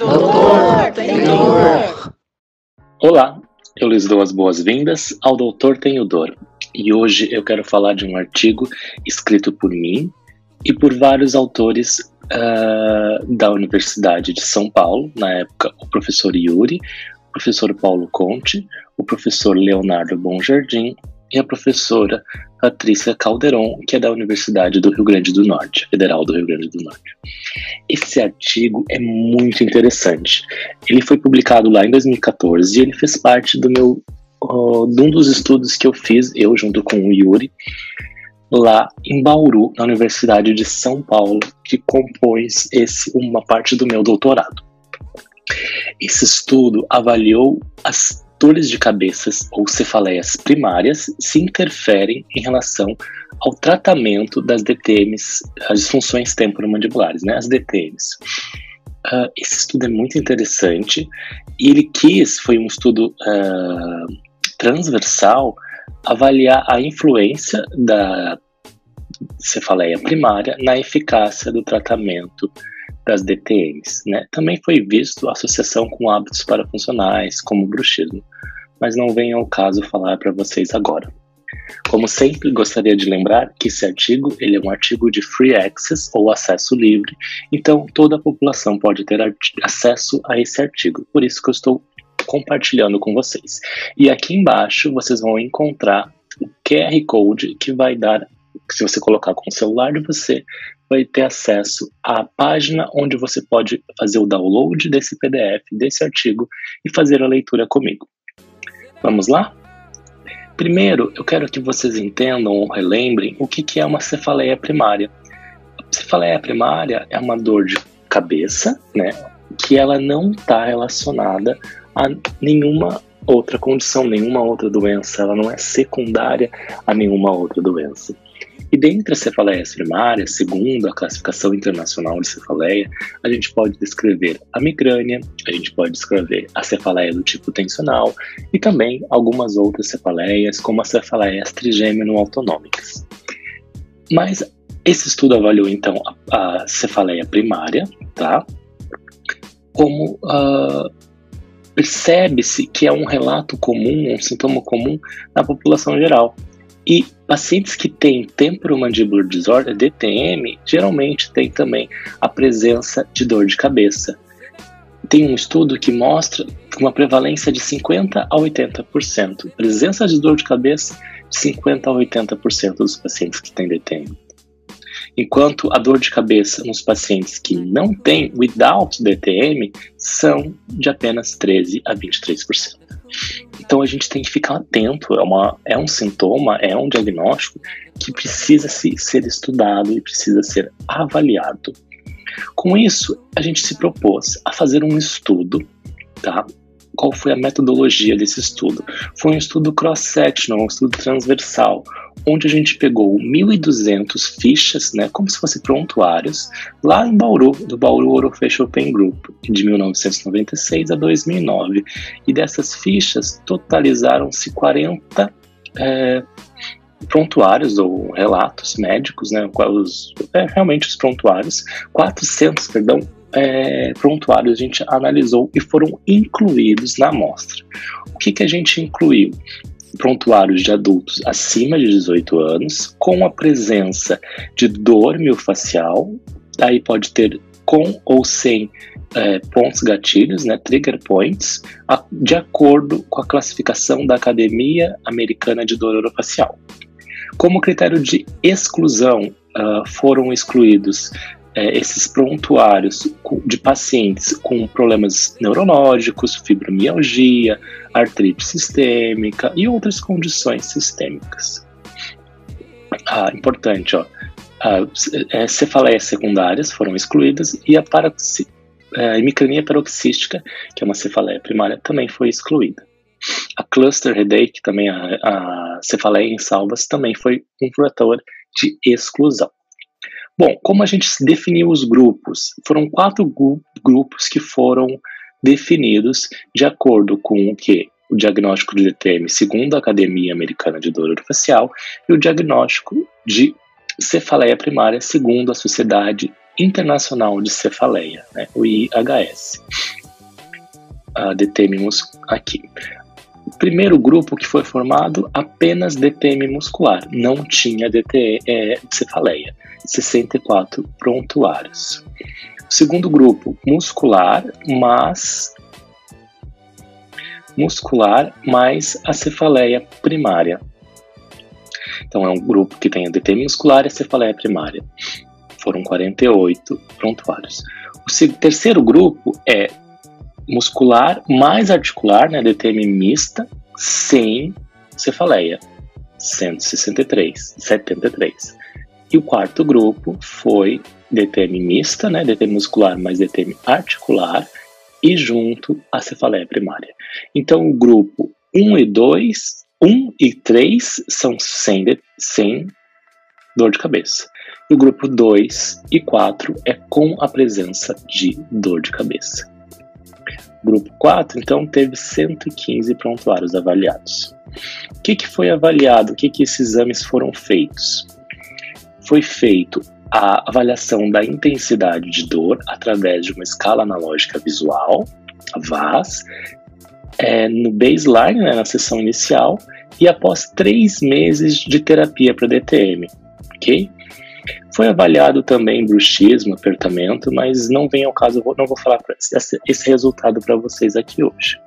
Doutor, tem dor! Olá, eu lhes dou as boas-vindas ao Doutor Tenho Dor. E hoje eu quero falar de um artigo escrito por mim e por vários autores uh, da Universidade de São Paulo, na época o professor Yuri, o professor Paulo Conte, o professor Leonardo Bonjardim e a professora Patrícia Calderon, que é da Universidade do Rio Grande do Norte, Federal do Rio Grande do Norte. Esse artigo é muito interessante. Ele foi publicado lá em 2014 e ele fez parte do meu de um dos estudos que eu fiz, eu junto com o Yuri, lá em Bauru, na Universidade de São Paulo, que compôs esse uma parte do meu doutorado. Esse estudo avaliou as dores de cabeças ou cefaleias primárias se interferem em relação ao tratamento das DTMs, as disfunções temporomandibulares, né, as DTMs. Uh, ah, esse estudo é muito interessante e ele quis, foi um estudo uh, transversal, avaliar a influência da cefaleia primária na eficácia do tratamento das DTMs. Né? Também foi visto associação com hábitos parafuncionais, como o bruxismo, mas não vem ao caso falar para vocês agora. Como sempre, gostaria de lembrar que esse artigo ele é um artigo de free access ou acesso livre, então toda a população pode ter acesso a esse artigo. Por isso que eu estou compartilhando com vocês. E aqui embaixo vocês vão encontrar o QR Code que vai dar, se você colocar com o celular de você, vai ter acesso à página onde você pode fazer o download desse PDF, desse artigo e fazer a leitura comigo. Vamos lá? Primeiro, eu quero que vocês entendam ou relembrem o que, é uma cefaleia primária. A cefaleia primária é uma dor de cabeça, né, que ela não está relacionada a nenhuma outra condição, nenhuma outra doença, ela não é secundária a nenhuma outra doença. E dentre as cefaleias primárias, segundo a classificação internacional de cefaleia, a gente pode descrever a migrânia, a gente pode descrever a cefaleia do tipo tensional e também algumas outras cefaleias, como as cefaleias trigêmeno-autonômicas. Mas esse estudo avaliou então a, a cefaleia primária, tá? Como uh, percebe-se que é um relato comum, um sintoma comum na população geral. E pacientes que têm temporomandibular disorder, DTM, geralmente tem também a presença de dor de cabeça. Tem um estudo que mostra uma prevalência de 50 a 80%, presença de dor de cabeça de 50 a 80% dos pacientes que têm DTM. Enquanto a dor de cabeça nos pacientes que não têm without DTM são de apenas 13 a 23%. Então a gente tem que ficar atento, é, uma, é um sintoma, é um diagnóstico que precisa se, ser estudado e precisa ser avaliado. Com isso, a gente se propôs a fazer um estudo, tá? Qual foi a metodologia desse estudo? Foi um estudo cross-sectional, um estudo transversal, onde a gente pegou 1.200 fichas, né, como se fossem prontuários, lá em Bauru, do Bauru Orofacial Pain Group, de 1996 a 2009. E dessas fichas totalizaram-se 40 é, prontuários ou relatos médicos, né, os, é, realmente os prontuários, 400, perdão, é, prontuários a gente analisou e foram incluídos na amostra. O que, que a gente incluiu? Prontuários de adultos acima de 18 anos, com a presença de dor miofascial, aí pode ter com ou sem é, pontos gatilhos, né, trigger points, a, de acordo com a classificação da Academia Americana de Dor Orofacial. Como critério de exclusão, uh, foram excluídos é, esses prontuários de pacientes com problemas neurológicos, fibromialgia, artrite sistêmica e outras condições sistêmicas. Ah, importante, ó, é, cefaleias secundárias foram excluídas e a, paroxi, é, a hemicrania paroxística, que é uma cefaleia primária, também foi excluída. A cluster headache, também a, a cefaleia em salvas, também foi um fator de exclusão. Bom, como a gente definiu os grupos? Foram quatro grupos que foram definidos de acordo com o que? O diagnóstico de DTM segundo a Academia Americana de Dor Facial e o diagnóstico de cefaleia primária segundo a Sociedade Internacional de Cefaleia, né, o IHS. uh, DTM aqui. O primeiro grupo que foi formado, apenas DTM muscular, não tinha DTE, é, cefaleia, 64 prontuários. O segundo grupo, muscular, mas muscular mais a cefaleia primária. Então é um grupo que tem a DTM muscular e a cefaleia primária. Foram 48 prontuários. O terceiro grupo é muscular mais articular, né, DTM mista, sem cefaleia, 163, 73. E o quarto grupo foi DTM mista, né, DTM muscular mais DTM articular, e junto a cefaleia primária. Então, o grupo 1 e 2, 1 e 3 são sem, sem dor de cabeça. E o grupo 2 e 4 é com a presença de dor de cabeça. Grupo 4, então, teve 115 prontuários avaliados. O que, que foi avaliado? O que, que esses exames foram feitos? Foi feito a avaliação da intensidade de dor através de uma escala analógica visual, a VAS, é, no baseline, né, na sessão inicial, e após três meses de terapia para DTM, ok? Foi avaliado também bruxismo, apertamento, mas não vem ao caso, não vou falar esse resultado para vocês aqui hoje.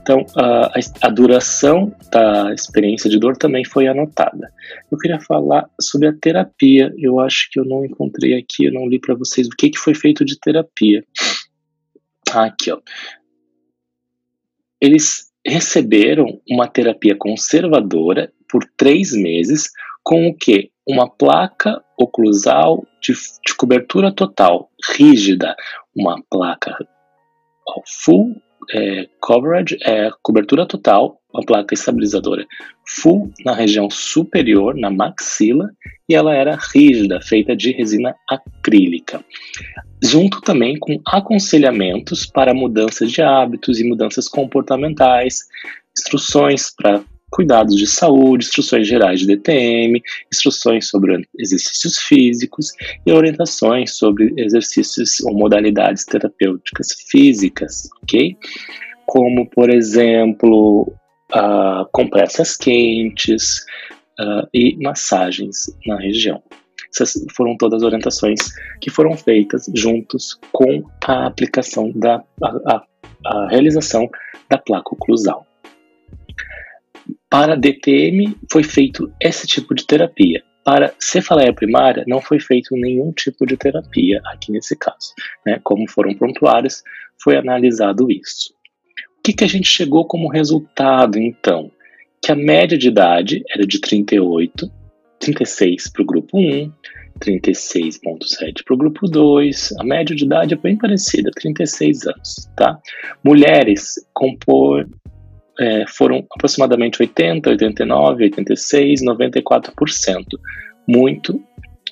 Então, a, a, duração da experiência de dor também foi anotada. Eu queria falar sobre a terapia. Eu acho que eu não encontrei aqui, eu não li para vocês o que, que foi feito de terapia. Aqui, ó. Eles receberam uma terapia conservadora por três meses, com o que? Uma placa oclusal de, de cobertura total, rígida, uma placa full é, coverage é cobertura total, uma placa estabilizadora full na região superior, na maxila, e ela era rígida, feita de resina acrílica. Junto também com aconselhamentos para mudanças de hábitos e mudanças comportamentais, instruções para cuidados de saúde, instruções gerais de DTM, instruções sobre exercícios físicos e orientações sobre exercícios ou modalidades terapêuticas físicas, ok? Como, por exemplo, uh, compressas quentes uh, e massagens na região. Essas foram todas as orientações que foram feitas juntos com a aplicação da a, a, a realização da placa oclusal. Para DTM foi feito esse tipo de terapia. Para cefaleia primária não foi feito nenhum tipo de terapia aqui nesse caso. Né? Como foram prontuários, foi analisado isso. O que, que a gente chegou como resultado então? Que a média de idade era de 38, 36 para o grupo 1, 36,7 para o grupo 2. A média de idade é bem parecida, 36 anos, tá? Mulheres compor, é, foram aproximadamente 80, 89, 86, 94%. Muito,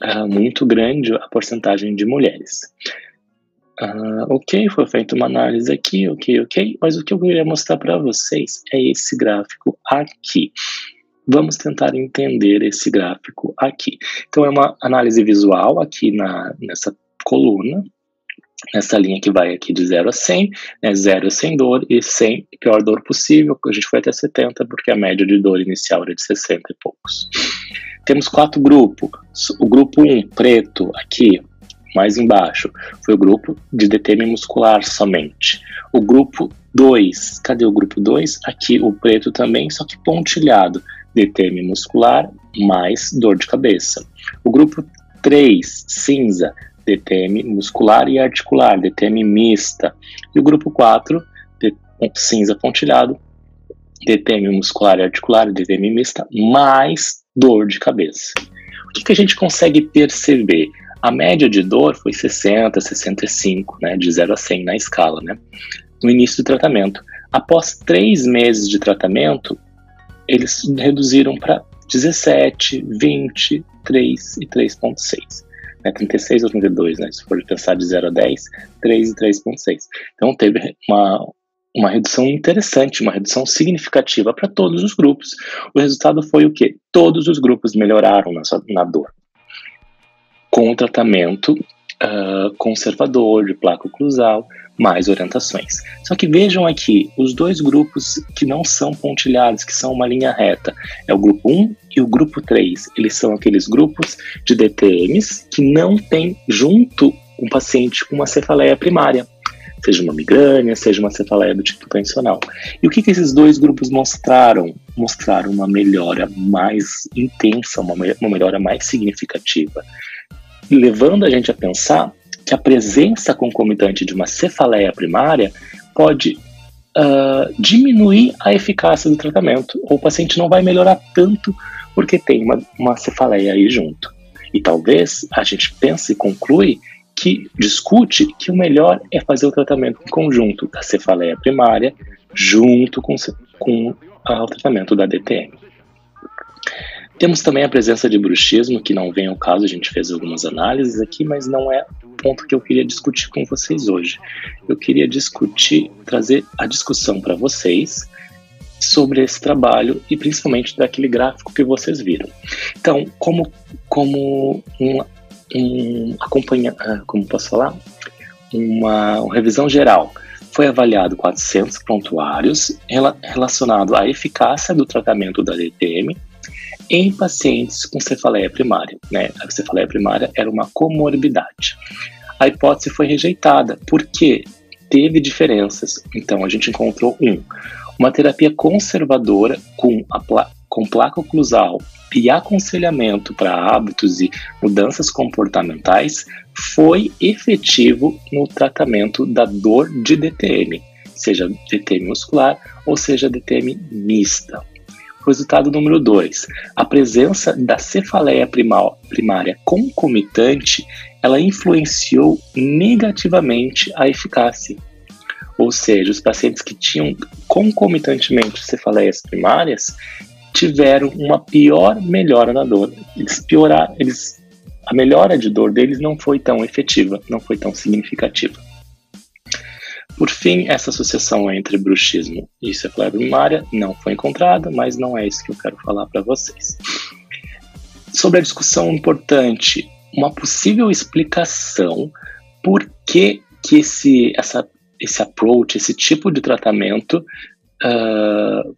uh, muito grande a porcentagem de mulheres. Uh, ok, foi feita uma análise aqui, ok, ok, mas o que eu queria mostrar para vocês é esse gráfico aqui. Vamos tentar entender esse gráfico aqui. Então, é uma análise visual aqui na, nessa coluna, nessa linha que vai aqui de 0 a 100, né, 0 sem dor e 100 pior dor possível, a gente foi até 70 porque a média de dor inicial era de 60 e poucos. Temos quatro grupos. O grupo 1, um, preto, aqui, mais embaixo, foi o grupo de DTM muscular somente. O grupo 2, cadê o grupo 2? Aqui o preto também, só que pontilhado. DTM muscular mais dor de cabeça. O grupo 3, cinza, DTM muscular e articular, DTM mista. E o grupo 4, cinza pontilhado, DTM muscular e articular, DTM mista, mais dor de cabeça. O que, que a gente consegue perceber? A média de dor foi 60, 65, né, de 0 a 100 na escala, né, no início do tratamento. Após três meses de tratamento, eles reduziram para 17, 20, 3 e 3,6 né, 36 ou 32, né, se for pensar de 0 a 10, 3 e 3,6. Então teve uma, uma redução interessante, uma redução significativa para todos os grupos. O resultado foi o quê? Todos os grupos melhoraram na, na dor. Com o tratamento uh, conservador, de placa oclusal, mais orientações. Só que vejam aqui, os dois grupos que não são pontilhados, que são uma linha reta, é o grupo 1 e o grupo 3. Eles são aqueles grupos de DTMs que não tem junto um paciente com uma cefaleia primária, seja uma migrânia, seja uma cefaleia do tipo tensional. E o que, que esses dois grupos mostraram? Mostraram uma melhora mais intensa, uma, uma melhora mais significativa, levando a gente a pensar que a presença concomitante de uma cefaleia primária pode uh, diminuir a eficácia do tratamento, ou o paciente não vai melhorar tanto porque tem uma, uma cefaleia aí junto. E talvez a gente pense e conclui que discute que o melhor é fazer o tratamento em conjunto da cefaleia primária junto com, com o tratamento da DTM. Temos também a presença de bruxismo, que não vem ao caso, a gente fez algumas análises aqui, mas não é o ponto que eu queria discutir com vocês hoje. Eu queria discutir, trazer a discussão para vocês sobre esse trabalho e principalmente daquele gráfico que vocês viram. Então, como, como um, um acompanha, ah, como posso falar, uma, uma revisão geral, foi avaliado 400 prontuários relacionado à eficácia do tratamento da DTM em pacientes com cefaleia primária. Né? A cefaleia primária era uma comorbidade. A hipótese foi rejeitada porque teve diferenças. Então, a gente encontrou um, uma terapia conservadora com, pla com placa oclusal e aconselhamento para hábitos e mudanças comportamentais foi efetivo no tratamento da dor de DTM, seja DTM muscular ou seja DTM mista. Resultado número 2. A presença da cefaleia primária concomitante, ela influenciou negativamente a eficácia. Ou seja, os pacientes que tinham concomitantemente cefaleias primárias tiveram uma pior melhora na dor. Eles pioraram, eles, a melhora de dor deles não foi tão efetiva, não foi tão significativa. Por fim, essa associação entre bruxismo e cefaleia primária não foi encontrada, mas não é isso que eu quero falar para vocês. Sobre a discussão importante, uma possível explicação por que, que esse, essa, esse approach, esse tipo de tratamento uh,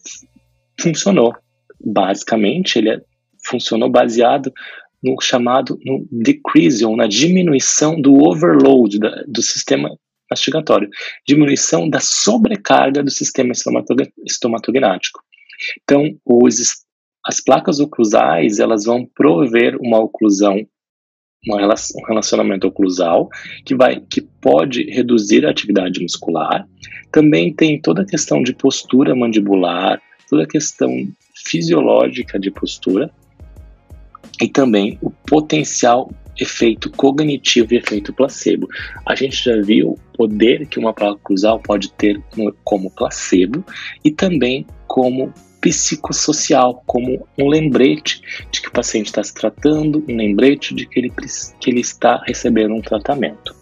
funcionou. Basicamente, ele é, funcionou baseado no chamado no decrease ou na diminuição do overload da, do sistema mastigatório, diminuição da sobrecarga do sistema estomatognático. Então, os, as placas oclusais, elas vão prover uma oclusão, uma, um relacionamento oclusal, que, vai, que pode reduzir a atividade muscular. Também tem toda a questão de postura mandibular, toda a questão fisiológica de postura, e também o potencial efeito cognitivo e efeito placebo. A gente já viu o poder que uma placa cruzal pode ter como placebo e também como psicossocial, como um lembrete de que o paciente está se tratando, um lembrete de que ele, que ele está recebendo um tratamento.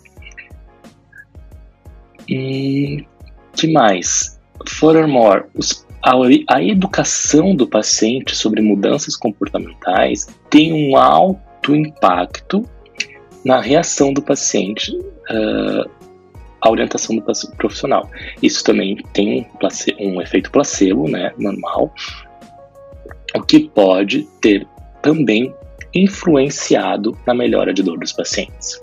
E que mais? Furthermore, os, a, a educação do paciente sobre mudanças comportamentais tem um alto impacto na reação do paciente uh, à orientação do profissional. Isso também tem um, um efeito placebo, né, normal, o que pode ter também influenciado na melhora de dor dos pacientes.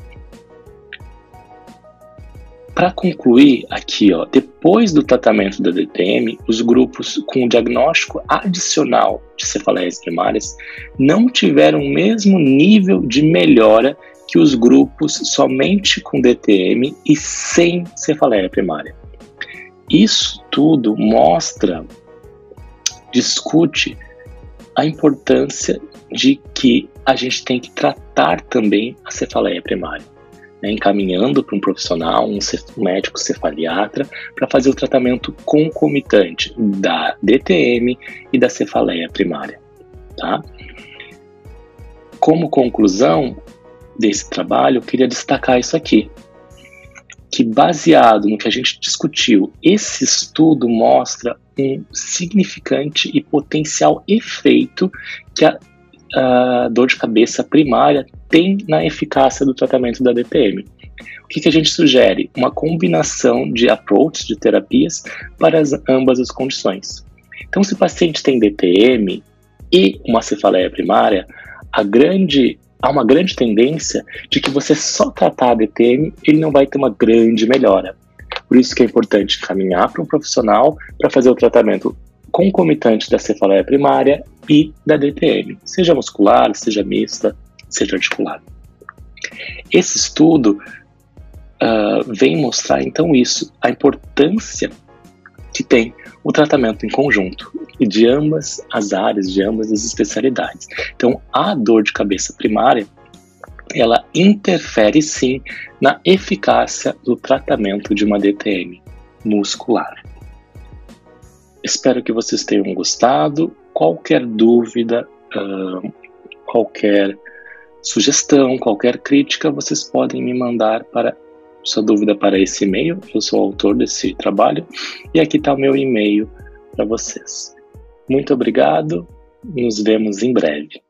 Para concluir aqui, ó, depois do tratamento da DTM, os grupos com diagnóstico adicional de cefaleias primárias não tiveram o mesmo nível de melhora que os grupos somente com DTM e sem cefaleia primária. Isso tudo mostra, discute a importância de que a gente tem que tratar também a cefaleia primária né, encaminhando para um profissional, um médico cefaliatra, para fazer o tratamento concomitante da DTM e da cefaleia primária. Tá? Como conclusão desse trabalho, eu queria destacar isso aqui, que baseado no que a gente discutiu, esse estudo mostra um significante e potencial efeito que a a dor de cabeça primária tem na eficácia do tratamento da DTM. O que, que a gente sugere? Uma combinação de approaches, de terapias, para as, ambas as condições. Então, se o paciente tem DTM e uma cefaleia primária, grande, há uma grande tendência de que você só tratar a DTM, ele não vai ter uma grande melhora. Por isso que é importante caminhar para um profissional para fazer o tratamento concomitante da cefaleia primária e da DTM, seja muscular, seja mista, seja articular. Esse estudo uh, vem mostrar então isso, a importância que tem o tratamento em conjunto e de ambas as áreas, de ambas as especialidades. Então, a dor de cabeça primária, ela interfere sim na eficácia do tratamento de uma DTM muscular. Espero que vocês tenham gostado. Qualquer dúvida, uh, qualquer sugestão, qualquer crítica, vocês podem me mandar para sua dúvida para esse e-mail. Eu sou o autor desse trabalho e aqui está o meu e-mail para vocês. Muito obrigado. Nos vemos em breve.